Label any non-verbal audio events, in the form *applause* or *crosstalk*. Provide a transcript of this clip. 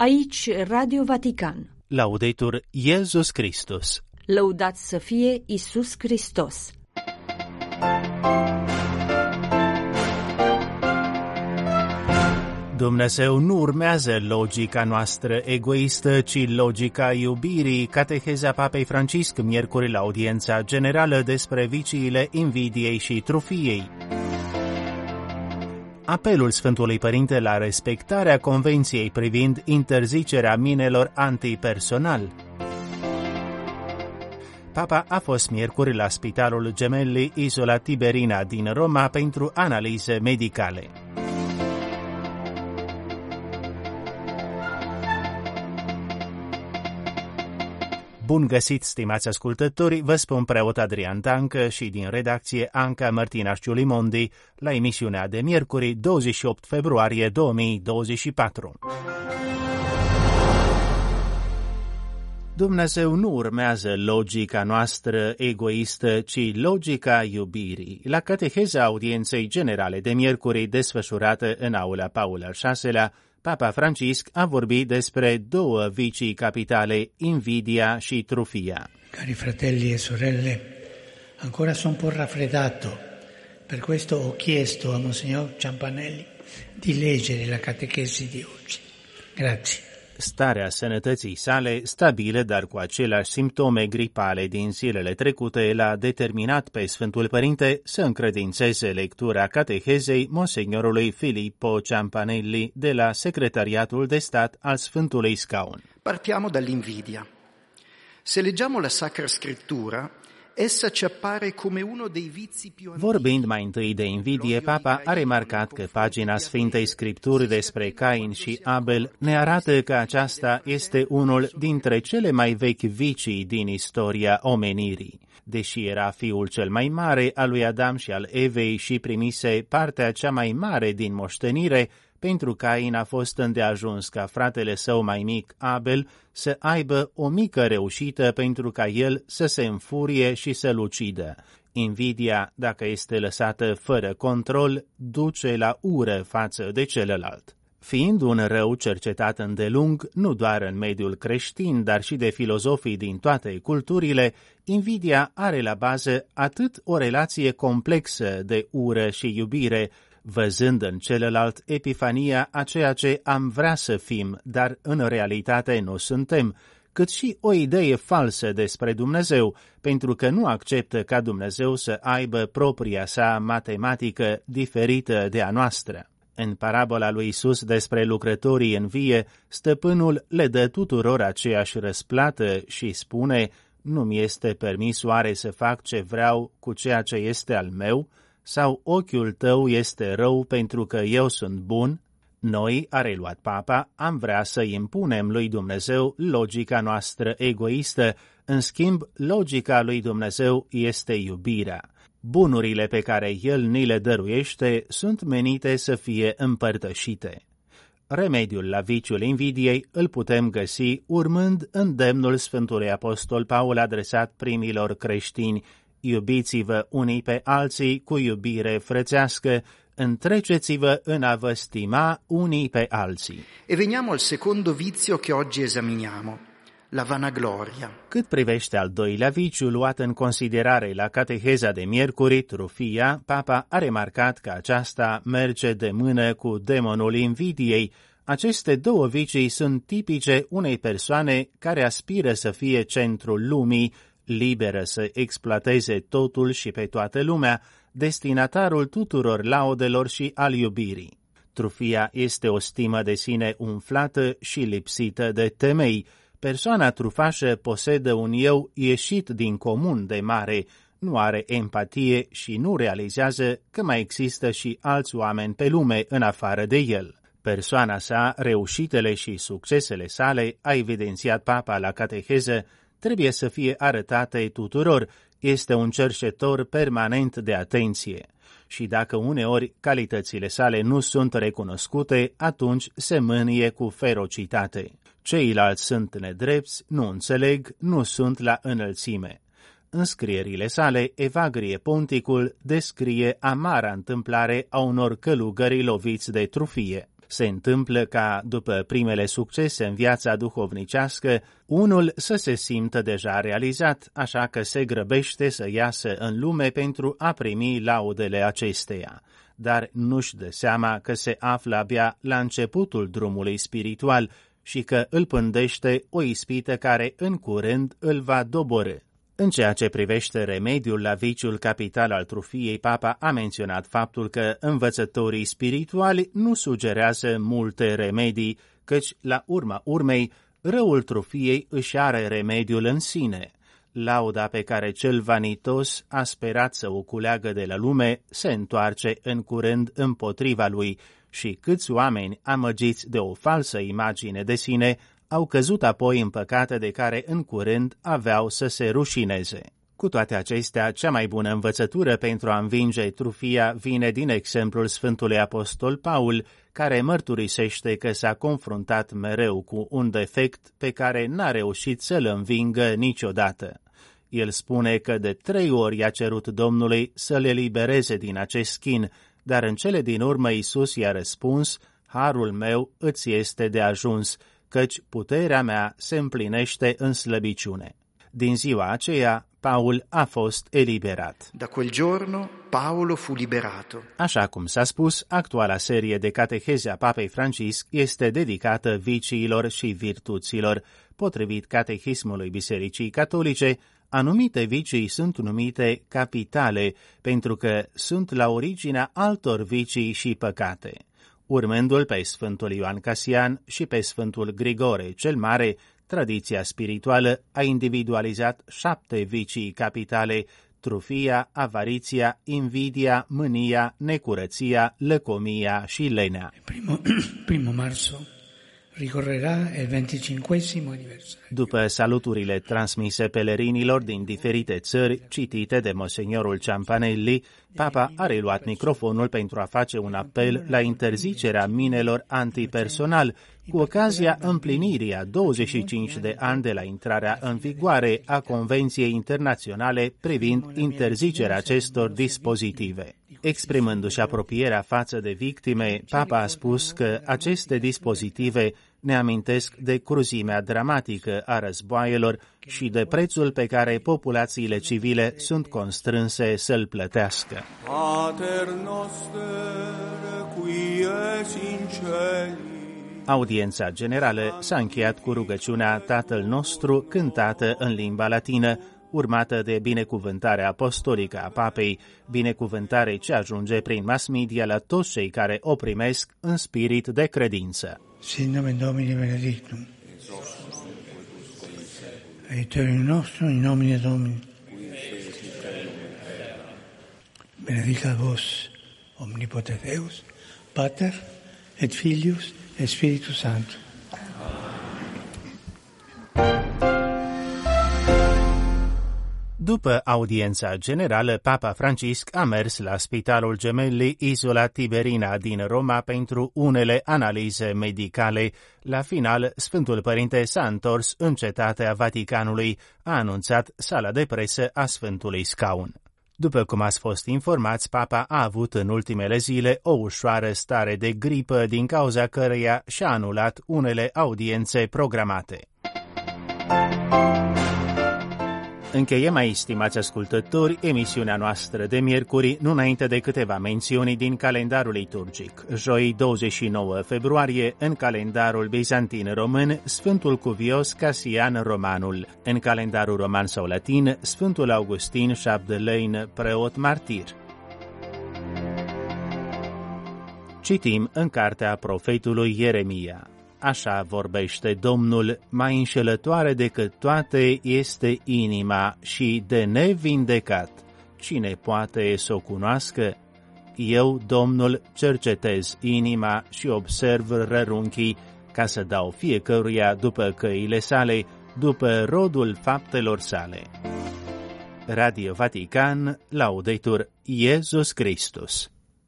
Aici Radio Vatican. Laudetur Iesus Christus. Lăudat să fie Isus Hristos. Dumnezeu nu urmează logica noastră egoistă, ci logica iubirii, cateheza Papei Francisc miercuri la audiența generală despre viciile invidiei și trufiei. Apelul Sfântului Părinte la respectarea convenției privind interzicerea minelor antipersonal. Papa a fost miercuri la Spitalul Gemelli Isola Tiberina din Roma pentru analize medicale. Bun găsit, stimați ascultători, vă spun preot Adrian Dancă și din redacție Anca Martina Șciulimondi la emisiunea de miercuri 28 februarie 2024. Dumnezeu nu urmează logica noastră egoistă, ci logica iubirii. La cateheza audienței generale de miercuri desfășurată în aula Paul al VI-lea, Papa Francisc a vorbit despre două vicii capitale, invidia și trufia. Cari fratelli e sorelle, ancora sono un po' raffreddato, per questo ho chiesto a Monsignor Ciampanelli di leggere la catechesi di oggi. Grazie. Starea sănătății sale, stabilă, dar cu aceleași simptome gripale din zilele trecute, l-a determinat pe Sfântul Părinte să încredințeze lectura catehezei Monsignorului Filippo Ciampanelli de la Secretariatul de Stat al Sfântului Scaun. Partiamo dall'invidia. Se leggiamo la Sacra Scrittura, essa ci appare come uno dei vizi più Vorbind mai întâi de invidie, Papa a remarcat că pagina Sfintei Scripturi despre Cain și Abel ne arată că aceasta este unul dintre cele mai vechi vicii din istoria omenirii. Deși era fiul cel mai mare al lui Adam și al Evei și primise partea cea mai mare din moștenire, pentru Cain a fost îndeajuns ca fratele său mai mic, Abel, să aibă o mică reușită pentru ca el să se înfurie și să-l ucidă. Invidia, dacă este lăsată fără control, duce la ură față de celălalt. Fiind un rău cercetat îndelung, nu doar în mediul creștin, dar și de filozofii din toate culturile, invidia are la bază atât o relație complexă de ură și iubire, văzând în celălalt epifania a ceea ce am vrea să fim, dar în realitate nu suntem, cât și o idee falsă despre Dumnezeu, pentru că nu acceptă ca Dumnezeu să aibă propria sa matematică diferită de a noastră. În parabola lui Isus despre lucrătorii în vie, stăpânul le dă tuturor aceeași răsplată și spune, nu-mi este permis oare să fac ce vreau cu ceea ce este al meu?' Sau ochiul tău este rău pentru că eu sunt bun? Noi, a reluat papa, am vrea să impunem lui Dumnezeu logica noastră egoistă, în schimb, logica lui Dumnezeu este iubirea. Bunurile pe care El ni le dăruiește sunt menite să fie împărtășite. Remediul la viciul invidiei îl putem găsi urmând îndemnul Sfântului Apostol Paul adresat primilor creștini iubiți-vă unii pe alții cu iubire frățească, întreceți-vă în a vă stima unii pe alții. E veniamo al secondo vizio che oggi esaminiamo, la vanagloria. Cât privește al doilea viciu luat în considerare la cateheza de miercuri, trufia, papa a remarcat că aceasta merge de mână cu demonul invidiei, aceste două vicii sunt tipice unei persoane care aspiră să fie centrul lumii, liberă să exploateze totul și pe toată lumea, destinatarul tuturor laudelor și al iubirii. Trufia este o stimă de sine umflată și lipsită de temei. Persoana trufașă posedă un eu ieșit din comun de mare, nu are empatie și nu realizează că mai există și alți oameni pe lume în afară de el. Persoana sa, reușitele și succesele sale, a evidențiat papa la cateheză, trebuie să fie arătate tuturor, este un cercetor permanent de atenție. Și dacă uneori calitățile sale nu sunt recunoscute, atunci se mânie cu ferocitate. Ceilalți sunt nedrepți, nu înțeleg, nu sunt la înălțime. În scrierile sale, Evagrie Ponticul descrie amara întâmplare a unor călugări loviți de trufie. Se întâmplă ca, după primele succese în viața duhovnicească, unul să se simtă deja realizat, așa că se grăbește să iasă în lume pentru a primi laudele acesteia, dar nu-și dă seama că se află abia la începutul drumului spiritual și că îl pândește o ispită care în curând îl va doborâ. În ceea ce privește remediul la viciul capital al trufiei, papa a menționat faptul că învățătorii spirituali nu sugerează multe remedii, căci, la urma urmei, răul trufiei își are remediul în sine. Lauda pe care cel vanitos a sperat să o culeagă de la lume se întoarce în curând împotriva lui și câți oameni amăgiți de o falsă imagine de sine au căzut apoi în păcate de care în curând aveau să se rușineze. Cu toate acestea, cea mai bună învățătură pentru a învinge trufia vine din exemplul Sfântului Apostol Paul, care mărturisește că s-a confruntat mereu cu un defect pe care n-a reușit să-l învingă niciodată. El spune că de trei ori i-a cerut Domnului să le libereze din acest schin, dar în cele din urmă Isus i-a răspuns, Harul meu îți este de ajuns, căci puterea mea se împlinește în slăbiciune. Din ziua aceea, Paul a fost eliberat. Da quel giorno Paolo fu liberato. Așa cum s-a spus, actuala serie de cateheze a Papei Francisc este dedicată viciilor și virtuților. Potrivit catehismului Bisericii Catolice, anumite vicii sunt numite capitale, pentru că sunt la originea altor vicii și păcate urmându-l pe Sfântul Ioan Casian și pe Sfântul Grigore cel Mare, tradiția spirituală a individualizat șapte vicii capitale, trufia, avariția, invidia, mânia, necurăția, lăcomia și lenea. Primo, *clears throat* primo marzo După saluturile transmise pelerinilor din diferite țări, citite de Monseniorul Ciampanelli, Papa a reluat microfonul pentru a face un apel la interzicerea minelor antipersonal, cu ocazia împlinirii a 25 de ani de la intrarea în vigoare a Convenției Internaționale privind interzicerea acestor dispozitive. Exprimându-și apropierea față de victime, Papa a spus că aceste dispozitive ne amintesc de cruzimea dramatică a războaielor și de prețul pe care populațiile civile sunt constrânse să-l plătească. Pater noster, qui es in celi. Audiența generală s-a încheiat cu rugăciunea Tatăl nostru cântată în limba latină, urmată de binecuvântarea apostolică a papei, binecuvântare ce ajunge prin mass media la toți cei care o primesc în spirit de credință. Sin nomen Domini benedictum. Aiuterium nostrum in nomine Domini. Benedica vos omnipotens Deus, Pater et Filius et Spiritus Sanctus. După audiența generală, Papa Francisc a mers la Spitalul Gemelli, isola Tiberina din Roma, pentru unele analize medicale. La final, Sfântul Părinte s-a întors în cetatea Vaticanului, a anunțat sala de presă a Sfântului Scaun. După cum ați fost informați, papa a avut în ultimele zile o ușoară stare de gripă din cauza căreia și-a anulat unele audiențe programate. Încheiem aici, stimați ascultători, emisiunea noastră de miercuri, nu înainte de câteva mențiuni din calendarul liturgic. Joi 29 februarie, în calendarul bizantin român, Sfântul Cuvios Casian Romanul. În calendarul roman sau latin, Sfântul Augustin Șabdelein, preot martir. Citim în cartea profetului Ieremia. Așa vorbește Domnul, mai înșelătoare decât toate este inima și de nevindecat. Cine poate să o cunoască? Eu, Domnul, cercetez inima și observ rărunchii ca să dau fiecăruia după căile sale, după rodul faptelor sale. Radio Vatican, Laudetur Iesus Christus